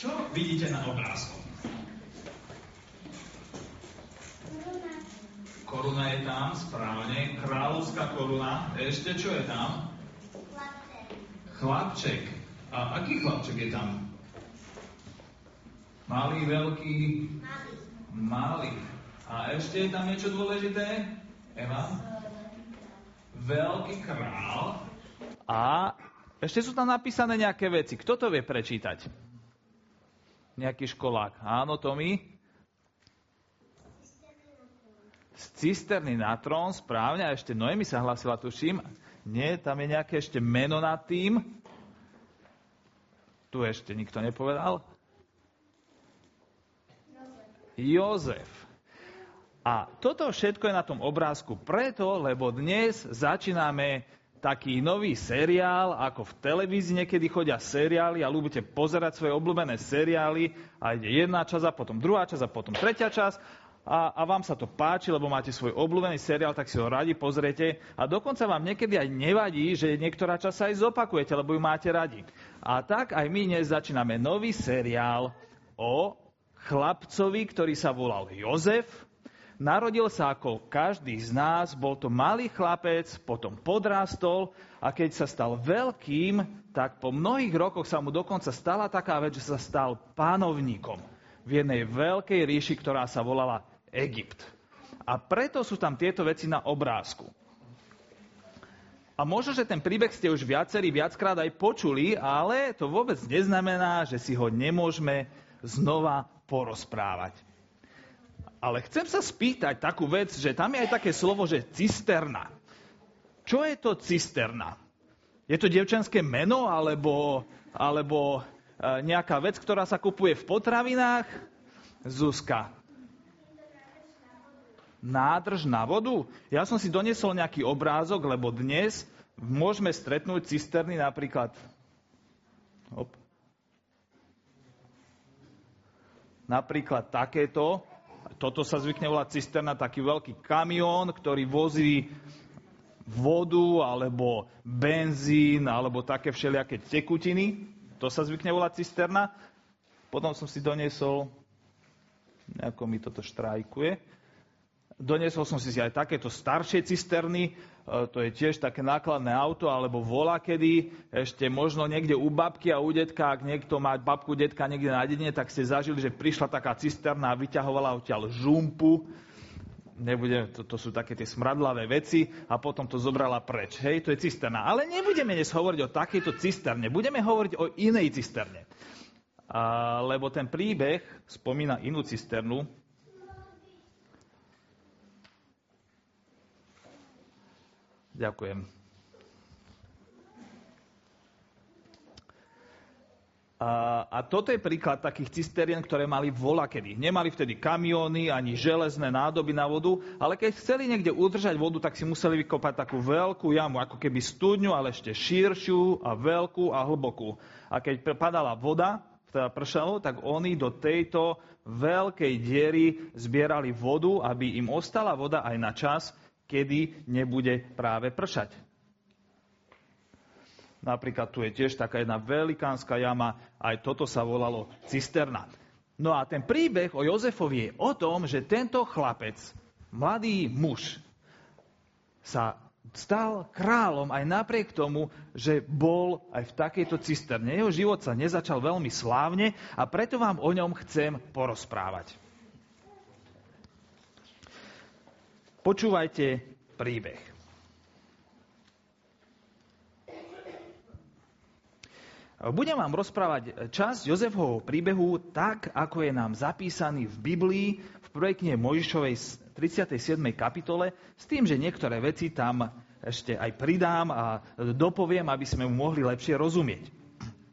Čo vidíte na obrázku? Koruna je tam, správne. Kráľovská koruna. Ešte čo je tam? Chlapček. A aký chlapček je tam? Malý, veľký? Malý. Malý. A ešte je tam niečo dôležité? Eva? Veľký král. A ešte sú tam napísané nejaké veci. Kto to vie prečítať? Nejaký školák. Áno, Tomi? Z cisterny na trón, správne. A ešte Noemi sa hlasila, tuším. Nie, tam je nejaké ešte meno nad tým. Tu ešte nikto nepovedal. Jozef. A toto všetko je na tom obrázku preto, lebo dnes začíname taký nový seriál, ako v televízii niekedy chodia seriály a ľúbite pozerať svoje obľúbené seriály a ide jedna časť a potom druhá časť a potom tretia časť a, a vám sa to páči, lebo máte svoj obľúbený seriál, tak si ho radi pozriete a dokonca vám niekedy aj nevadí, že niektorá časť sa aj zopakujete, lebo ju máte radi. A tak aj my dnes začíname nový seriál o chlapcovi, ktorý sa volal Jozef. Narodil sa ako každý z nás, bol to malý chlapec, potom podrástol a keď sa stal veľkým, tak po mnohých rokoch sa mu dokonca stala taká vec, že sa stal pánovníkom v jednej veľkej ríši, ktorá sa volala Egypt. A preto sú tam tieto veci na obrázku. A možno, že ten príbeh ste už viacerí viackrát aj počuli, ale to vôbec neznamená, že si ho nemôžeme znova porozprávať. Ale chcem sa spýtať takú vec, že tam je aj také slovo, že cisterna. Čo je to cisterna? Je to devčenské meno alebo, alebo e, nejaká vec, ktorá sa kupuje v potravinách? Zuzka. Nádrž na vodu? Ja som si doniesol nejaký obrázok, lebo dnes môžeme stretnúť cisterny napríklad. Op. Napríklad takéto, toto sa zvykne volať cisterna, taký veľký kamión, ktorý vozí vodu alebo benzín alebo také všelijaké tekutiny. To sa zvykne volať cisterna. Potom som si doniesol, ako mi toto štrajkuje, doniesol som si aj takéto staršie cisterny, to je tiež také nákladné auto, alebo volá kedy, ešte možno niekde u babky a u detka, ak niekto má babku, detka niekde na dedine, tak ste zažili, že prišla taká cisterna a vyťahovala odtiaľ žumpu, nebudem, to, to sú také tie smradlavé veci a potom to zobrala preč. Hej, to je cisterna. Ale nebudeme dnes hovoriť o takejto cisterne, budeme hovoriť o inej cisterne. A, lebo ten príbeh spomína inú cisternu, Ďakujem. A, a toto je príklad takých cisterien, ktoré mali volakedy. Nemali vtedy kamióny ani železné nádoby na vodu, ale keď chceli niekde udržať vodu, tak si museli vykopať takú veľkú jamu, ako keby studňu, ale ešte širšiu a veľkú a hlbokú. A keď padala voda, teda pršalo, tak oni do tejto veľkej diery zbierali vodu, aby im ostala voda aj na čas, kedy nebude práve pršať. Napríklad tu je tiež taká jedna velikánska jama, aj toto sa volalo cisterna. No a ten príbeh o Jozefovi je o tom, že tento chlapec, mladý muž, sa stal kráľom aj napriek tomu, že bol aj v takejto cisterne. Jeho život sa nezačal veľmi slávne a preto vám o ňom chcem porozprávať. Počúvajte príbeh. Budem vám rozprávať časť Jozefovho príbehu tak, ako je nám zapísaný v Biblii v prvej knihe Mojžišovej 37. kapitole, s tým, že niektoré veci tam ešte aj pridám a dopoviem, aby sme mu mohli lepšie rozumieť.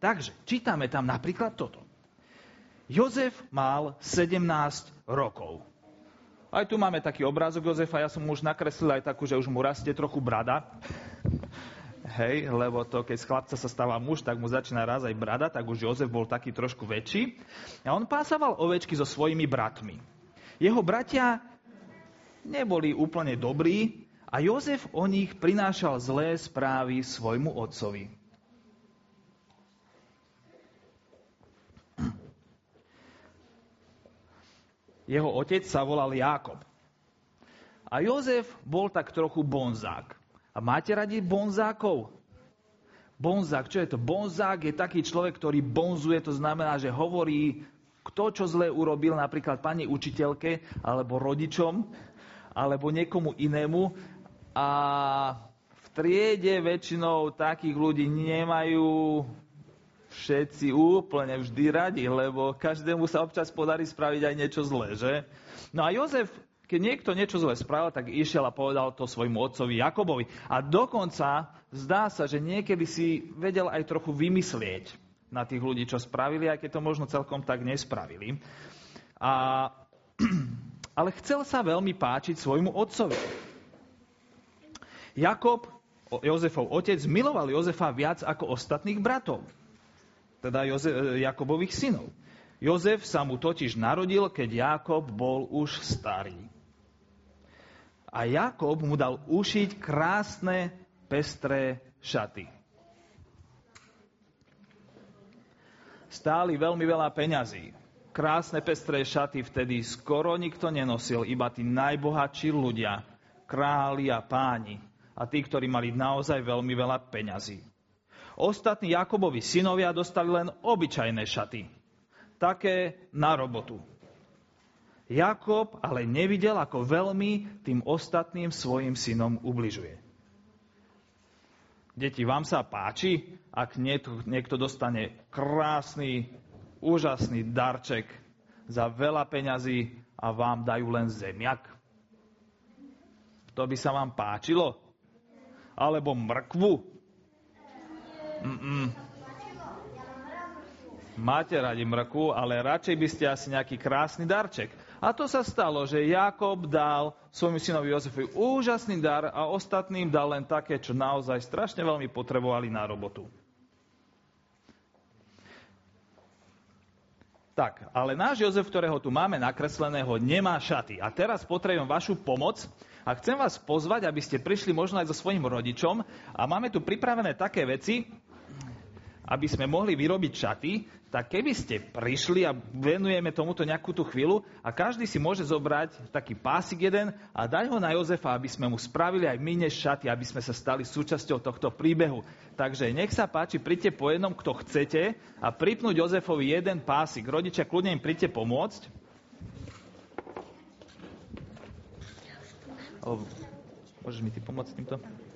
Takže čítame tam napríklad toto. Jozef mal 17 rokov. Aj tu máme taký obrázok Jozefa, ja som mu už nakreslil aj takú, že už mu rastie trochu brada. Hej, lebo to, keď z chlapca sa stáva muž, tak mu začína raz aj brada, tak už Jozef bol taký trošku väčší. A on pásával ovečky so svojimi bratmi. Jeho bratia neboli úplne dobrí a Jozef o nich prinášal zlé správy svojmu otcovi. Jeho otec sa volal Jákob. A Jozef bol tak trochu bonzák. A máte radi bonzákov? Bonzák, čo je to? Bonzák je taký človek, ktorý bonzuje, to znamená, že hovorí, kto čo zle urobil napríklad pani učiteľke, alebo rodičom, alebo niekomu inému. A v triede väčšinou takých ľudí nemajú všetci úplne vždy radi, lebo každému sa občas podarí spraviť aj niečo zlé, že? No a Jozef keď niekto niečo zle spravil, tak išiel a povedal to svojmu otcovi Jakobovi. A dokonca zdá sa, že niekedy si vedel aj trochu vymyslieť na tých ľudí, čo spravili, aj keď to možno celkom tak nespravili. A, ale chcel sa veľmi páčiť svojmu otcovi. Jakob, Jozefov otec, miloval Jozefa viac ako ostatných bratov, teda Joze, Jakobových synov. Jozef sa mu totiž narodil, keď Jakob bol už starý. A Jakob mu dal ušiť krásne, pestré šaty. Stáli veľmi veľa peňazí. Krásne pestré šaty vtedy skoro nikto nenosil, iba tí najbohatší ľudia, králi a páni a tí, ktorí mali naozaj veľmi veľa peňazí. Ostatní Jakobovi synovia dostali len obyčajné šaty, také na robotu. Jakob ale nevidel, ako veľmi tým ostatným svojim synom ubližuje. Deti, vám sa páči, ak niekto, dostane krásny, úžasný darček za veľa peňazí a vám dajú len zemiak? To by sa vám páčilo? Alebo mrkvu? Mm-mm. Máte radi mrku, ale radšej by ste asi nejaký krásny darček. A to sa stalo, že Jakob dal svojmu synovi Jozefovi úžasný dar a ostatným dal len také, čo naozaj strašne veľmi potrebovali na robotu. Tak, ale náš Jozef, ktorého tu máme nakresleného, nemá šaty. A teraz potrebujem vašu pomoc a chcem vás pozvať, aby ste prišli možno aj so svojim rodičom. A máme tu pripravené také veci, aby sme mohli vyrobiť šaty, tak keby ste prišli a venujeme tomuto nejakú tú chvíľu a každý si môže zobrať taký pásik jeden a dať ho na Jozefa, aby sme mu spravili aj my šaty, aby sme sa stali súčasťou tohto príbehu. Takže nech sa páči, príďte po jednom, kto chcete a pripnúť Jozefovi jeden pásik. Rodičia, kľudne im príďte pomôcť. Môžeš mi ty pomôcť týmto?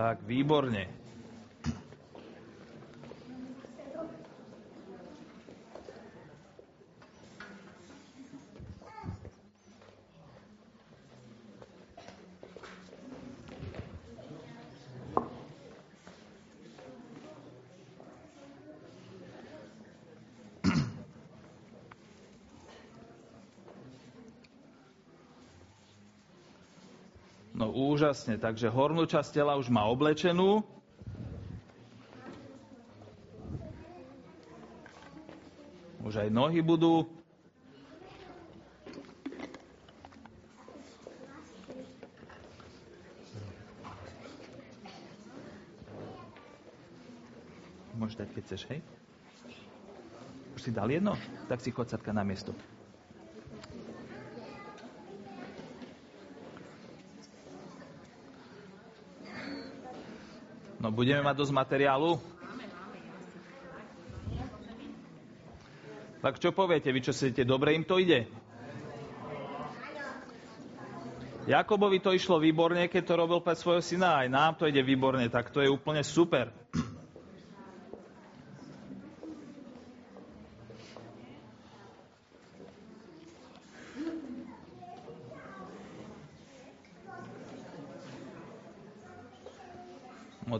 Tak, výborne. Úžasne. Takže hornú časť tela už má oblečenú. Už aj nohy budú. Môžeš dať, keď chceš, hej? Už si dal jedno? Tak si chod na miesto. No budeme mať dosť materiálu? Tak čo poviete, vy čo sedíte, dobre im to ide? Jakobovi to išlo výborne, keď to robil pre svojho syna, aj nám to ide výborne, tak to je úplne super.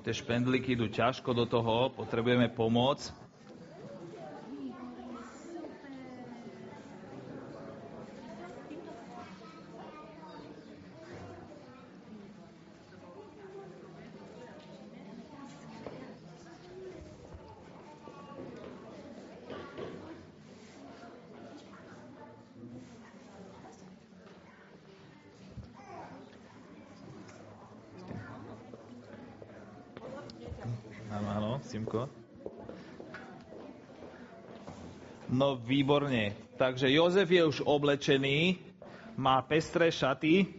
Tie špendlíky idú ťažko do toho, potrebujeme pomoc. Výborne. Takže Jozef je už oblečený, má pestré šaty.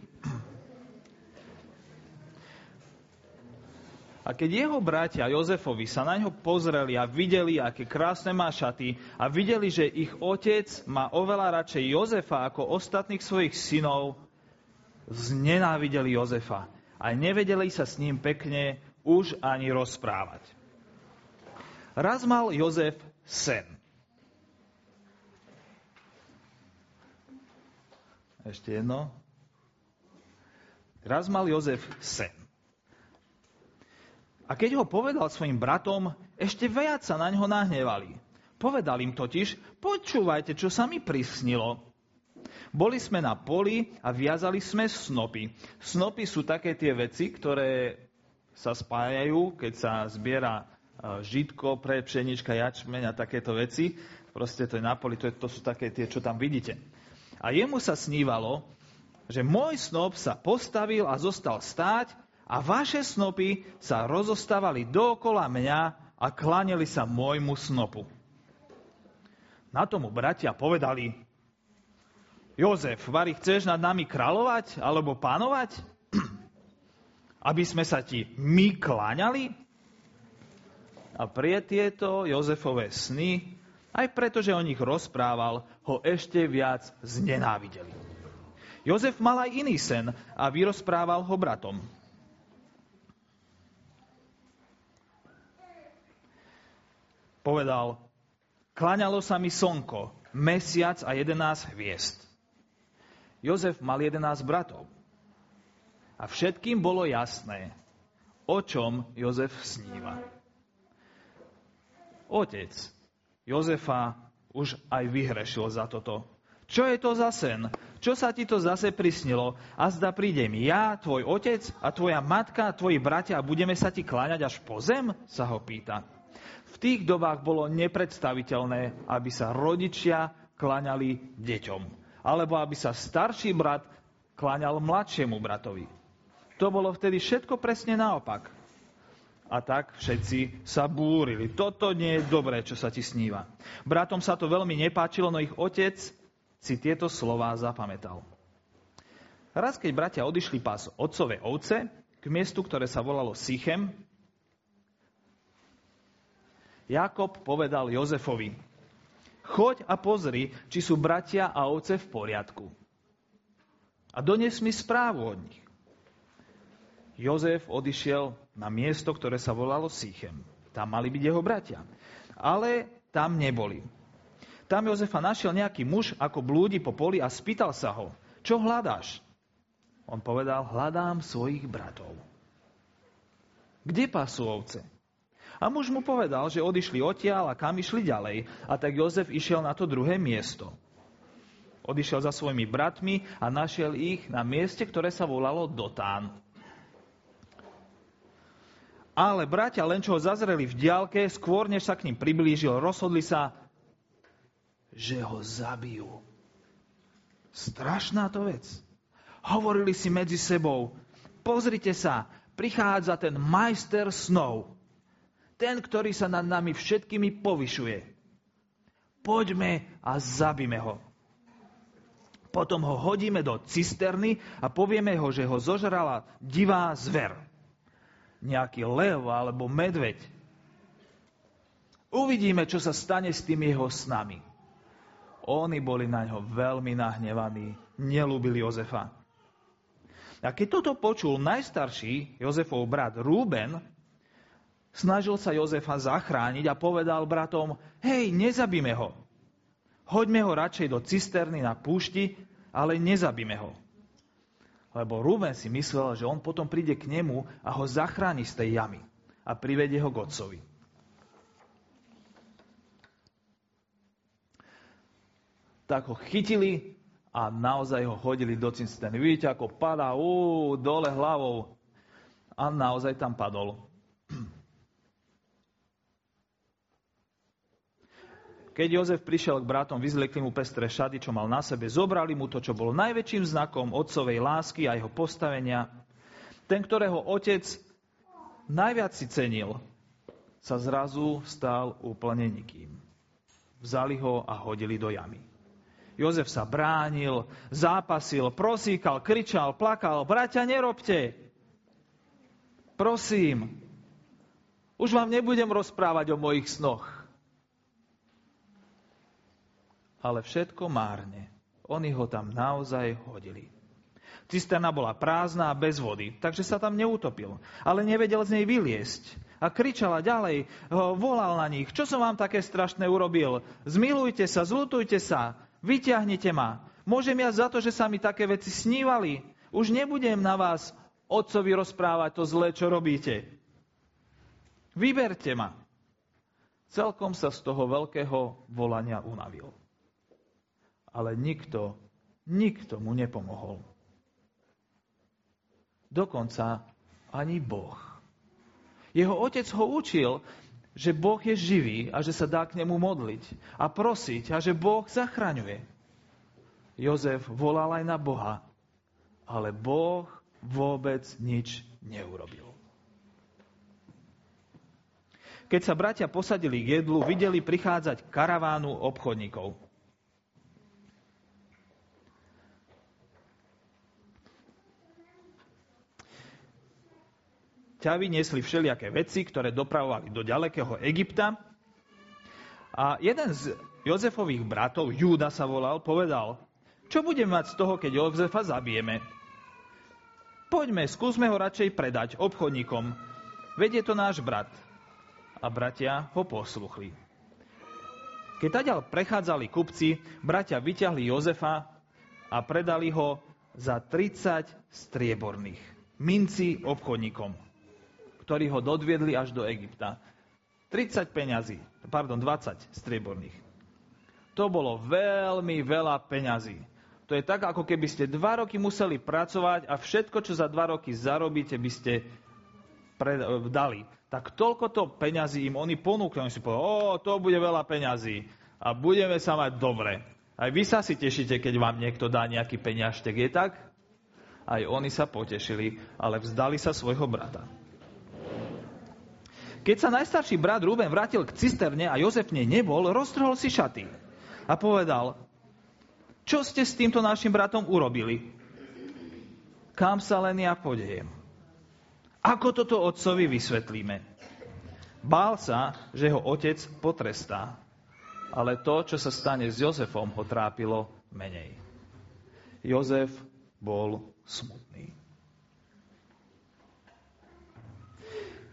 A keď jeho bratia Jozefovi sa na ňo pozreli a videli, aké krásne má šaty a videli, že ich otec má oveľa radšej Jozefa ako ostatných svojich synov, znenávideli Jozefa a nevedeli sa s ním pekne už ani rozprávať. Raz mal Jozef sen. Ešte jedno. Raz mal Jozef sen. A keď ho povedal svojim bratom, ešte viac sa na ňo nahnevali. Povedal im totiž, počúvajte, čo sa mi prisnilo. Boli sme na poli a viazali sme snopy. Snopy sú také tie veci, ktoré sa spájajú, keď sa zbiera e, žitko, pre pšenička, jačmeň a takéto veci. Proste to je na poli, to, je, to sú také tie, čo tam vidíte. A jemu sa snívalo, že môj snop sa postavil a zostal stáť a vaše snopy sa rozostávali dookola mňa a klanili sa môjmu snopu. Na tomu bratia povedali, Jozef, Vary, chceš nad nami kráľovať alebo pánovať? Aby sme sa ti my kláňali? A pre tieto Jozefové sny aj preto, že o nich rozprával, ho ešte viac znenávideli. Jozef mal aj iný sen a vyrozprával ho bratom. Povedal, klaňalo sa mi slnko, mesiac a jedenásť hviezd. Jozef mal jedenásť bratov. A všetkým bolo jasné, o čom Jozef sníva. Otec Jozefa už aj vyhrešil za toto. Čo je to za sen? Čo sa ti to zase prisnilo? A zda prídem ja, tvoj otec a tvoja matka, tvoji bratia a budeme sa ti kláňať až po zem? Sa ho pýta. V tých dobách bolo nepredstaviteľné, aby sa rodičia kláňali deťom. Alebo aby sa starší brat kláňal mladšiemu bratovi. To bolo vtedy všetko presne naopak a tak všetci sa búrili. Toto nie je dobré, čo sa ti sníva. Bratom sa to veľmi nepáčilo, no ich otec si tieto slová zapamätal. Raz, keď bratia odišli pás otcovej ovce k miestu, ktoré sa volalo Sichem, Jakob povedal Jozefovi, choď a pozri, či sú bratia a ovce v poriadku. A dones mi správu od nich. Jozef odišiel na miesto, ktoré sa volalo Sichem. Tam mali byť jeho bratia. Ale tam neboli. Tam Jozefa našiel nejaký muž, ako blúdi po poli a spýtal sa ho, čo hľadáš? On povedal, hľadám svojich bratov. Kde pasú ovce? A muž mu povedal, že odišli odtiaľ a kam išli ďalej. A tak Jozef išiel na to druhé miesto. Odišiel za svojimi bratmi a našiel ich na mieste, ktoré sa volalo Dotán. Ale bratia len čo ho zazreli v diálke, skôr než sa k ním priblížil, rozhodli sa, že ho zabijú. Strašná to vec. Hovorili si medzi sebou, pozrite sa, prichádza ten majster snov. Ten, ktorý sa nad nami všetkými povyšuje. Poďme a zabíme ho. Potom ho hodíme do cisterny a povieme ho, že ho zožrala divá zver nejaký lev alebo medveď. Uvidíme, čo sa stane s tými jeho snami. Oni boli na ňo veľmi nahnevaní, nelúbili Jozefa. A keď toto počul najstarší, Jozefov brat Rúben, snažil sa Jozefa zachrániť a povedal bratom, hej, nezabíme ho. Hoďme ho radšej do cisterny na púšti, ale nezabíme ho. Lebo Ruben si myslel, že on potom príde k nemu a ho zachráni z tej jamy a privedie ho k otcovi. Tak ho chytili a naozaj ho hodili do cisterny. Vidíte, ako padá ú, dole hlavou. A naozaj tam padol. Keď Jozef prišiel k bratom, vyzlekli mu pestré šady, čo mal na sebe, zobrali mu to, čo bolo najväčším znakom otcovej lásky a jeho postavenia. Ten, ktorého otec najviac si cenil, sa zrazu stal úplne nikým. Vzali ho a hodili do jamy. Jozef sa bránil, zápasil, prosíkal, kričal, plakal. Bratia, nerobte! Prosím, už vám nebudem rozprávať o mojich snoch. Ale všetko márne. Oni ho tam naozaj hodili. Cisterna bola prázdna a bez vody, takže sa tam neutopil. Ale nevedel z nej vyliesť. A kričala ďalej, volal na nich, čo som vám také strašné urobil? Zmilujte sa, zlutujte sa, vyťahnite ma. Môžem ja za to, že sa mi také veci snívali. Už nebudem na vás, otcovi, rozprávať to zlé, čo robíte. Vyberte ma. Celkom sa z toho veľkého volania unavil. Ale nikto, nikto mu nepomohol. Dokonca ani Boh. Jeho otec ho učil, že Boh je živý a že sa dá k nemu modliť a prosiť a že Boh zachraňuje. Jozef volal aj na Boha, ale Boh vôbec nič neurobil. Keď sa bratia posadili k jedlu, videli prichádzať karavánu obchodníkov. Ťavy niesli všelijaké veci, ktoré dopravovali do ďalekého Egypta. A jeden z Jozefových bratov, Júda sa volal, povedal, čo budeme mať z toho, keď Jozefa zabijeme? Poďme, skúsme ho radšej predať obchodníkom. Vedie to náš brat. A bratia ho posluchli. Keď taďal prechádzali kupci, bratia vyťahli Jozefa a predali ho za 30 strieborných minci obchodníkom ktorí ho dodviedli až do Egypta. 30 peňazí, pardon, 20 strieborných. To bolo veľmi veľa peňazí. To je tak, ako keby ste dva roky museli pracovať a všetko, čo za dva roky zarobíte, by ste dali. Tak toľko to peňazí im oni ponúkli. Oni si povedali, o, to bude veľa peňazí a budeme sa mať dobre. Aj vy sa si tešíte, keď vám niekto dá nejaký peňažtek, je tak? Aj oni sa potešili, ale vzdali sa svojho brata. Keď sa najstarší brat Ruben vrátil k cisterne a Jozef nej nebol, roztrhol si šaty a povedal, čo ste s týmto našim bratom urobili? Kam sa len ja podejem? Ako toto otcovi vysvetlíme? Bál sa, že ho otec potrestá, ale to, čo sa stane s Jozefom, ho trápilo menej. Jozef bol smutný.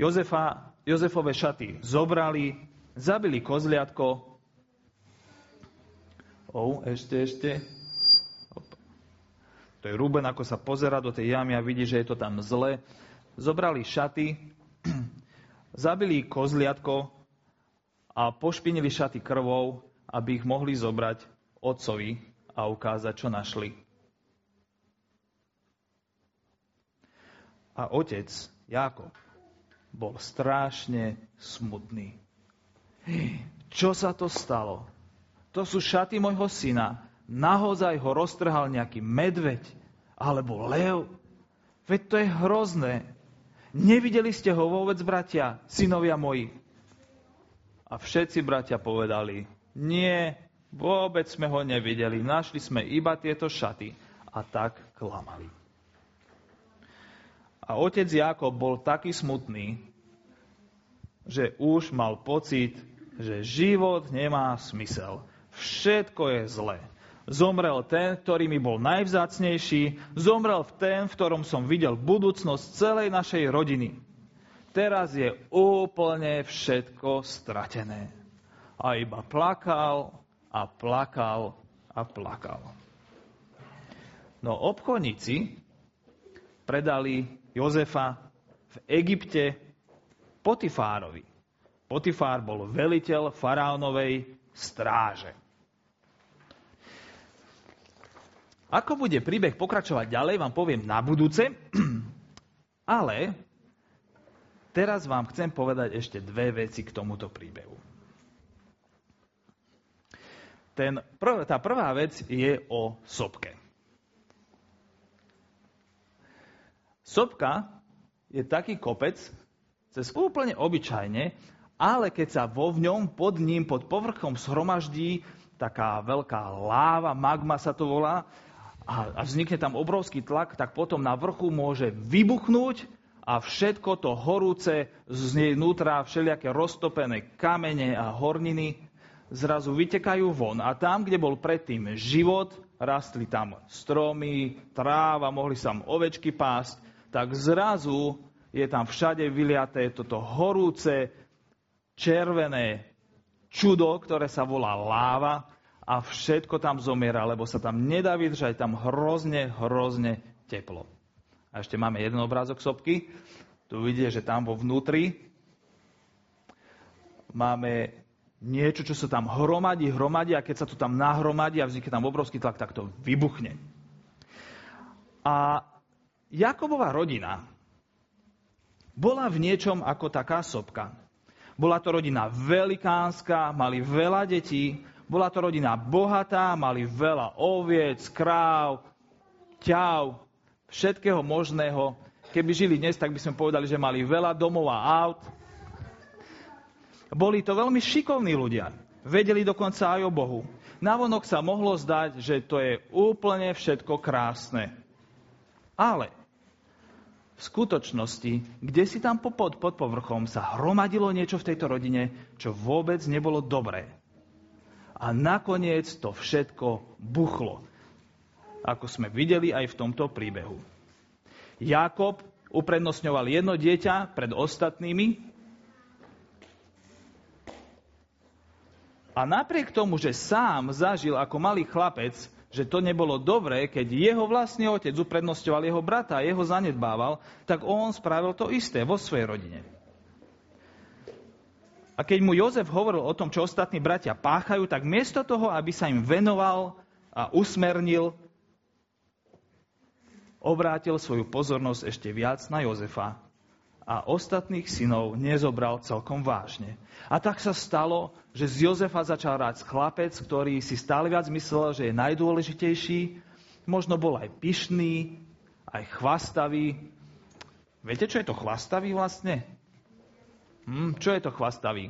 Jozefa Jozefove šaty zobrali, zabili kozliatko. O, ešte, ešte. Opa. To je Ruben, ako sa pozera do tej jamy a vidí, že je to tam zle. Zobrali šaty, zabili kozliatko a pošpinili šaty krvou, aby ich mohli zobrať otcovi a ukázať, čo našli. A otec, Jákob, bol strašne smutný. Čo sa to stalo? To sú šaty môjho syna. Naozaj ho roztrhal nejaký medveď alebo lev. Veď to je hrozné. Nevideli ste ho vôbec, bratia, synovia moji? A všetci bratia povedali, nie, vôbec sme ho nevideli. Našli sme iba tieto šaty. A tak klamali. A otec Jakob bol taký smutný, že už mal pocit, že život nemá smysel. Všetko je zlé. Zomrel ten, ktorý mi bol najvzácnejší, zomrel v ten, v ktorom som videl budúcnosť celej našej rodiny. Teraz je úplne všetko stratené. A iba plakal a plakal a plakal. No obchodníci predali Jozefa v Egypte Potifárovi. Potifár bol veliteľ faraónovej stráže. Ako bude príbeh pokračovať ďalej, vám poviem na budúce, ale teraz vám chcem povedať ešte dve veci k tomuto príbehu. Ten tá prvá vec je o sopke. Sopka je taký kopec, cez úplne obyčajne ale keď sa vo ňom, pod ním, pod povrchom zhromaždí taká veľká láva, magma sa to volá, a, a vznikne tam obrovský tlak, tak potom na vrchu môže vybuchnúť a všetko to horúce z nej vnútra, všelijaké roztopené kamene a horniny zrazu vytekajú von. A tam, kde bol predtým život, rastli tam stromy, tráva, mohli sa tam ovečky pásť, tak zrazu je tam všade vyliaté toto horúce, červené čudo, ktoré sa volá láva a všetko tam zomiera, lebo sa tam nedá vydržať, tam hrozne, hrozne teplo. A ešte máme jeden obrázok sopky. Tu vidíte, že tam vo vnútri máme niečo, čo sa tam hromadí, hromadí a keď sa to tam nahromadí a vznikne tam obrovský tlak, tak to vybuchne. A Jakobová rodina bola v niečom ako taká sopka. Bola to rodina velikánska, mali veľa detí, bola to rodina bohatá, mali veľa oviec, kráv, ťav, všetkého možného. Keby žili dnes, tak by sme povedali, že mali veľa domov a aut. Boli to veľmi šikovní ľudia. Vedeli dokonca aj o Bohu. Navonok sa mohlo zdať, že to je úplne všetko krásne. Ale v skutočnosti, kde si tam pod, pod povrchom sa hromadilo niečo v tejto rodine, čo vôbec nebolo dobré. A nakoniec to všetko buchlo ako sme videli aj v tomto príbehu. Jakob uprednostňoval jedno dieťa pred ostatnými a napriek tomu, že sám zažil ako malý chlapec, že to nebolo dobré, keď jeho vlastný otec uprednostňoval jeho brata a jeho zanedbával, tak on spravil to isté vo svojej rodine. A keď mu Jozef hovoril o tom, čo ostatní bratia páchajú, tak miesto toho, aby sa im venoval a usmernil, obrátil svoju pozornosť ešte viac na Jozefa a ostatných synov nezobral celkom vážne. A tak sa stalo, že z Jozefa začal ráť chlapec, ktorý si stále viac myslel, že je najdôležitejší, možno bol aj pyšný, aj chvastavý. Viete, čo je to chvastavý vlastne? Hm, čo je to chvastavý?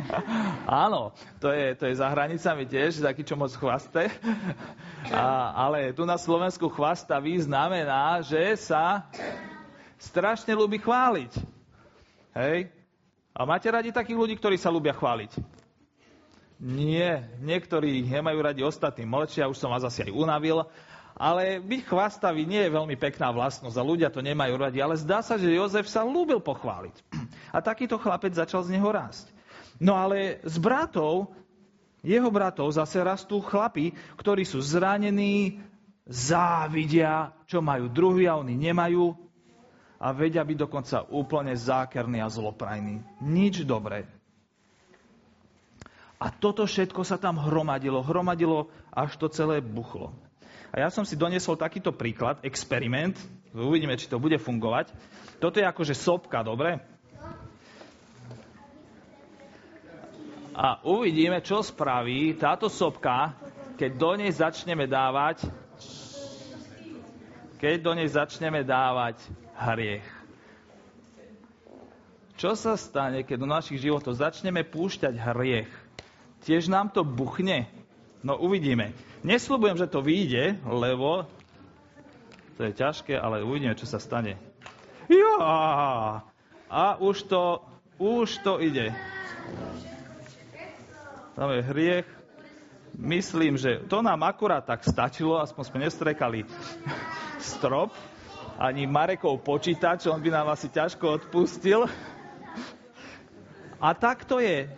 Áno, to je, to je za hranicami tiež, taký, čo moc chvaste. A, ale tu na Slovensku chvastavý znamená, že sa strašne ľúbi chváliť. Hej? A máte radi takých ľudí, ktorí sa ľúbia chváliť? Nie, niektorí nemajú radi ostatní mlčia, už som vás asi aj unavil, ale byť chvastavý nie je veľmi pekná vlastnosť a ľudia to nemajú radi, ale zdá sa, že Jozef sa ľúbil pochváliť. A takýto chlapec začal z neho rásť. No ale z bratov, jeho bratov zase rastú chlapi, ktorí sú zranení, závidia, čo majú druhý a oni nemajú a vedia byť dokonca úplne zákerní a zloprajní. Nič dobré. A toto všetko sa tam hromadilo, hromadilo, až to celé buchlo. A ja som si doniesol takýto príklad, experiment, uvidíme, či to bude fungovať. Toto je akože sopka, dobre? A uvidíme, čo spraví táto sopka, keď do nej začneme dávať keď do nej začneme dávať hriech. Čo sa stane, keď do našich životov začneme púšťať hriech? Tiež nám to buchne? No uvidíme. Nesľubujem, že to vyjde, lebo to je ťažké, ale uvidíme, čo sa stane. Ja! A už to, už to ide. Tam je hriech. Myslím, že to nám akurát tak stačilo, aspoň sme nestrekali strop, ani Marekov počítač, on by nám asi ťažko odpustil. A tak to je,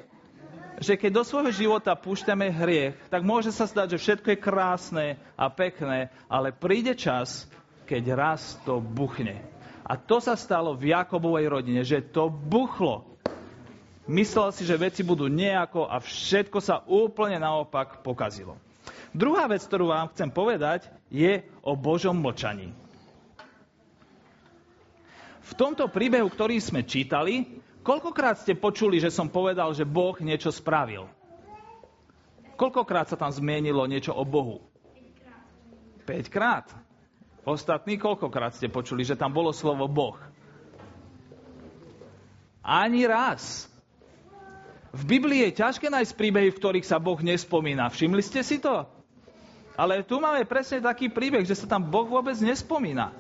že keď do svojho života púšťame hriech, tak môže sa zdať, že všetko je krásne a pekné, ale príde čas, keď raz to buchne. A to sa stalo v Jakobovej rodine, že to buchlo. Myslel si, že veci budú nejako a všetko sa úplne naopak pokazilo. Druhá vec, ktorú vám chcem povedať, je o Božom mlčaní. V tomto príbehu, ktorý sme čítali, koľkokrát ste počuli, že som povedal, že Boh niečo spravil? Koľkokrát sa tam zmienilo niečo o Bohu? 5 krát. Ostatní koľkokrát ste počuli, že tam bolo slovo Boh? Ani raz. V Biblii je ťažké nájsť príbehy, v ktorých sa Boh nespomína. Všimli ste si to? Ale tu máme presne taký príbeh, že sa tam Boh vôbec nespomína.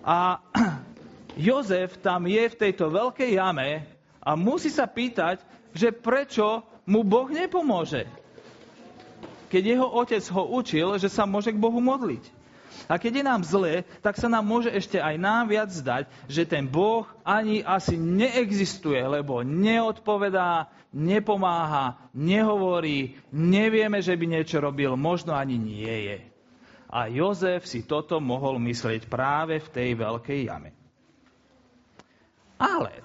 A Jozef tam je v tejto veľkej jame a musí sa pýtať, že prečo mu Boh nepomôže. Keď jeho otec ho učil, že sa môže k Bohu modliť. A keď je nám zle, tak sa nám môže ešte aj nám viac zdať, že ten Boh ani asi neexistuje, lebo neodpovedá, nepomáha, nehovorí, nevieme, že by niečo robil, možno ani nie je. A Jozef si toto mohol myslieť práve v tej veľkej jame. Ale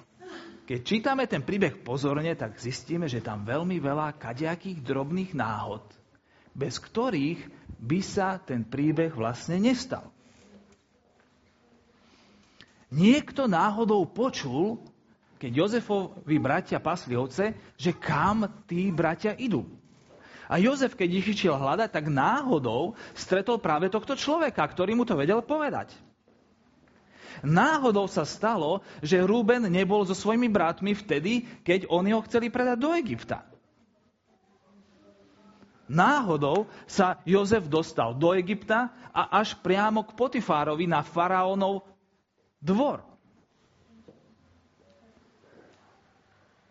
keď čítame ten príbeh pozorne, tak zistíme, že tam veľmi veľa kadejakých drobných náhod, bez ktorých by sa ten príbeh vlastne nestal. Niekto náhodou počul, keď Jozefovi bratia pasli ovce, že kam tí bratia idú. A Jozef, keď ich išiel hľadať, tak náhodou stretol práve tohto človeka, ktorý mu to vedel povedať. Náhodou sa stalo, že Rúben nebol so svojimi bratmi vtedy, keď oni ho chceli predať do Egypta. Náhodou sa Jozef dostal do Egypta a až priamo k Potifárovi na faraónov dvor.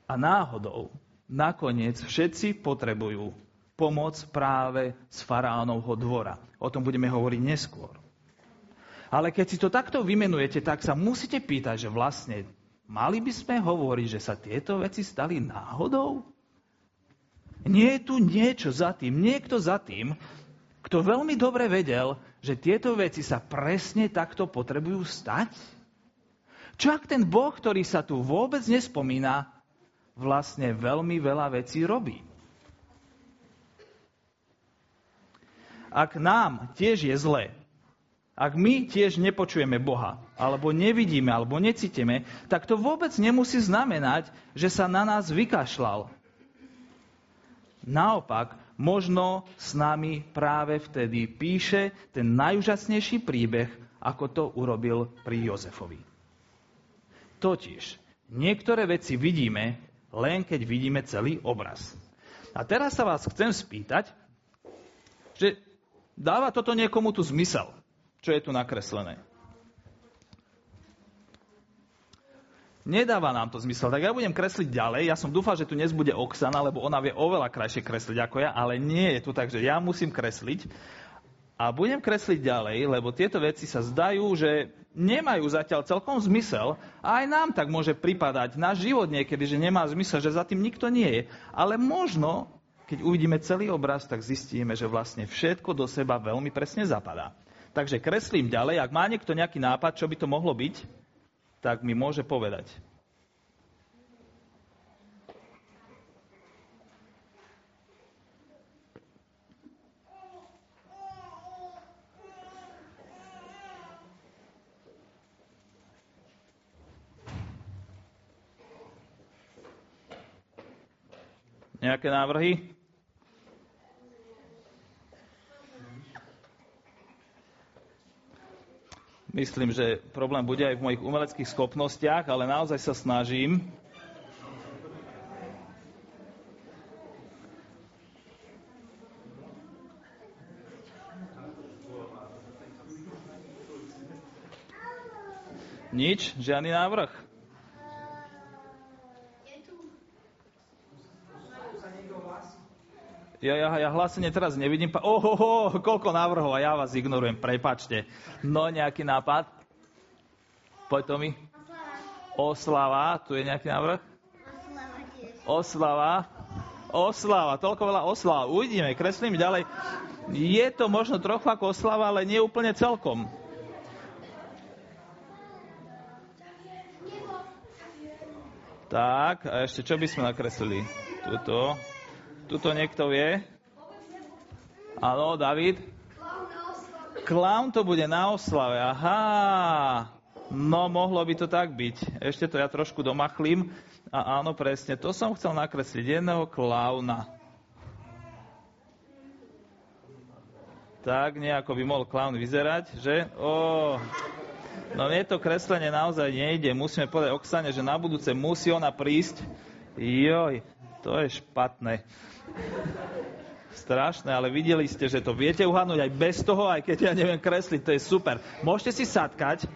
A náhodou nakoniec všetci potrebujú pomoc práve z faraónovho dvora. O tom budeme hovoriť neskôr. Ale keď si to takto vymenujete, tak sa musíte pýtať, že vlastne mali by sme hovoriť, že sa tieto veci stali náhodou? Nie je tu niečo za tým, niekto za tým, kto veľmi dobre vedel, že tieto veci sa presne takto potrebujú stať? Čo ak ten Boh, ktorý sa tu vôbec nespomína, vlastne veľmi veľa vecí robí? Ak nám tiež je zle, ak my tiež nepočujeme Boha, alebo nevidíme, alebo necítime, tak to vôbec nemusí znamenať, že sa na nás vykašľal. Naopak, možno s nami práve vtedy píše ten najúžasnejší príbeh, ako to urobil pri Jozefovi. Totiž, niektoré veci vidíme, len keď vidíme celý obraz. A teraz sa vás chcem spýtať, že dáva toto niekomu tu zmysel čo je tu nakreslené. Nedáva nám to zmysel. Tak ja budem kresliť ďalej. Ja som dúfal, že tu dnes bude Oksana, lebo ona vie oveľa krajšie kresliť ako ja, ale nie je tu tak, že ja musím kresliť. A budem kresliť ďalej, lebo tieto veci sa zdajú, že nemajú zatiaľ celkom zmysel a aj nám tak môže pripadať náš život niekedy, že nemá zmysel, že za tým nikto nie je. Ale možno, keď uvidíme celý obraz, tak zistíme, že vlastne všetko do seba veľmi presne zapadá. Takže kreslím ďalej. Ak má niekto nejaký nápad, čo by to mohlo byť, tak mi môže povedať. Nejaké návrhy? Myslím, že problém bude aj v mojich umeleckých schopnostiach, ale naozaj sa snažím. Nič? Žiadny návrh? Ja, ja, ja hlásenie teraz nevidím. Ohoho, koľko návrhov a ja vás ignorujem, prepačte. No, nejaký nápad? Poď to mi. Oslava, tu je nejaký návrh? Oslava. Oslava, toľko veľa oslava. Uvidíme, kreslím ďalej. Je to možno trochu ako oslava, ale nie úplne celkom. Tak, a ešte čo by sme nakreslili? Tuto. Tuto niekto vie? Áno, David? Klaun to bude na oslave. Aha. No, mohlo by to tak byť. Ešte to ja trošku domachlím. A áno, presne, to som chcel nakresliť. Jedného klauna. Tak nejako by mohol klaun vyzerať, že? Ó, No mne to kreslenie naozaj nejde. Musíme povedať Oksane, že na budúce musí ona prísť. Joj, to je špatné. Strašné, ale videli ste, že to viete uhadnúť aj bez toho, aj keď ja neviem kresliť, to je super. Môžete si sadkať.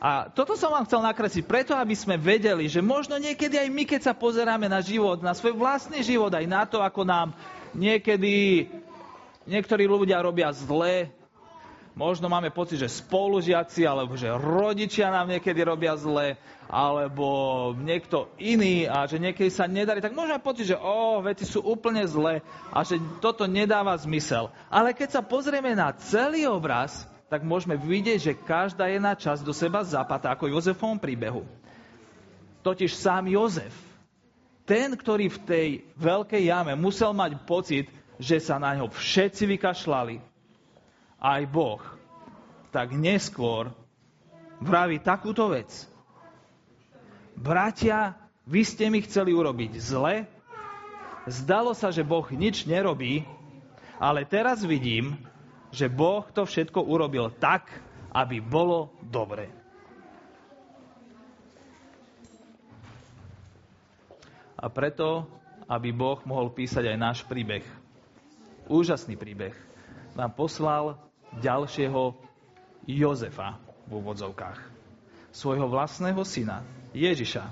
A toto som vám chcel nakresliť preto, aby sme vedeli, že možno niekedy aj my, keď sa pozeráme na život, na svoj vlastný život, aj na to, ako nám niekedy niektorí ľudia robia zle, možno máme pocit, že spolužiaci alebo že rodičia nám niekedy robia zle, alebo niekto iný a že niekedy sa nedarí, tak môžeme pocit, že o, veci sú úplne zlé a že toto nedáva zmysel. Ale keď sa pozrieme na celý obraz, tak môžeme vidieť, že každá jedna časť do seba zapadá ako Jozefovom príbehu. Totiž sám Jozef, ten, ktorý v tej veľkej jame musel mať pocit, že sa na ňo všetci vykašľali, aj Boh, tak neskôr vraví takúto vec. Bratia, vy ste mi chceli urobiť zle, zdalo sa, že Boh nič nerobí, ale teraz vidím, že Boh to všetko urobil tak, aby bolo dobre. A preto, aby Boh mohol písať aj náš príbeh, úžasný príbeh, nám poslal ďalšieho Jozefa v úvodzovkách. Svojho vlastného syna, Ježiša.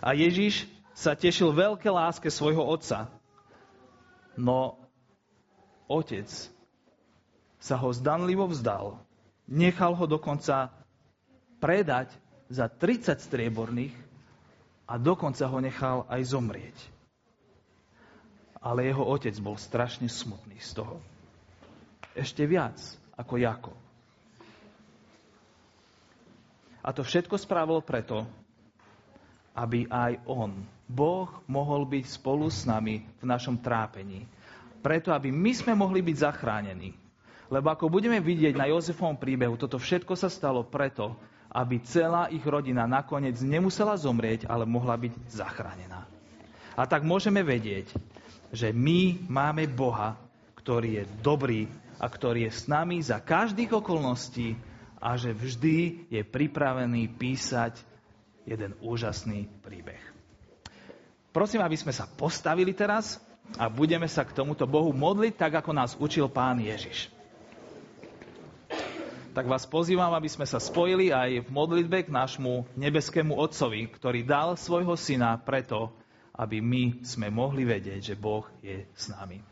A Ježiš sa tešil veľké láske svojho otca. No otec sa ho zdanlivo vzdal. Nechal ho dokonca predať za 30 strieborných a dokonca ho nechal aj zomrieť. Ale jeho otec bol strašne smutný z toho. Ešte viac ako Jakob. A to všetko spravil preto, aby aj on, Boh, mohol byť spolu s nami v našom trápení. Preto, aby my sme mohli byť zachránení. Lebo ako budeme vidieť na Jozefovom príbehu, toto všetko sa stalo preto, aby celá ich rodina nakoniec nemusela zomrieť, ale mohla byť zachránená. A tak môžeme vedieť, že my máme Boha, ktorý je dobrý a ktorý je s nami za každých okolností a že vždy je pripravený písať jeden úžasný príbeh. Prosím, aby sme sa postavili teraz a budeme sa k tomuto Bohu modliť, tak ako nás učil pán Ježiš tak vás pozývam, aby sme sa spojili aj v modlitbe k nášmu nebeskému Otcovi, ktorý dal svojho syna preto, aby my sme mohli vedieť, že Boh je s nami.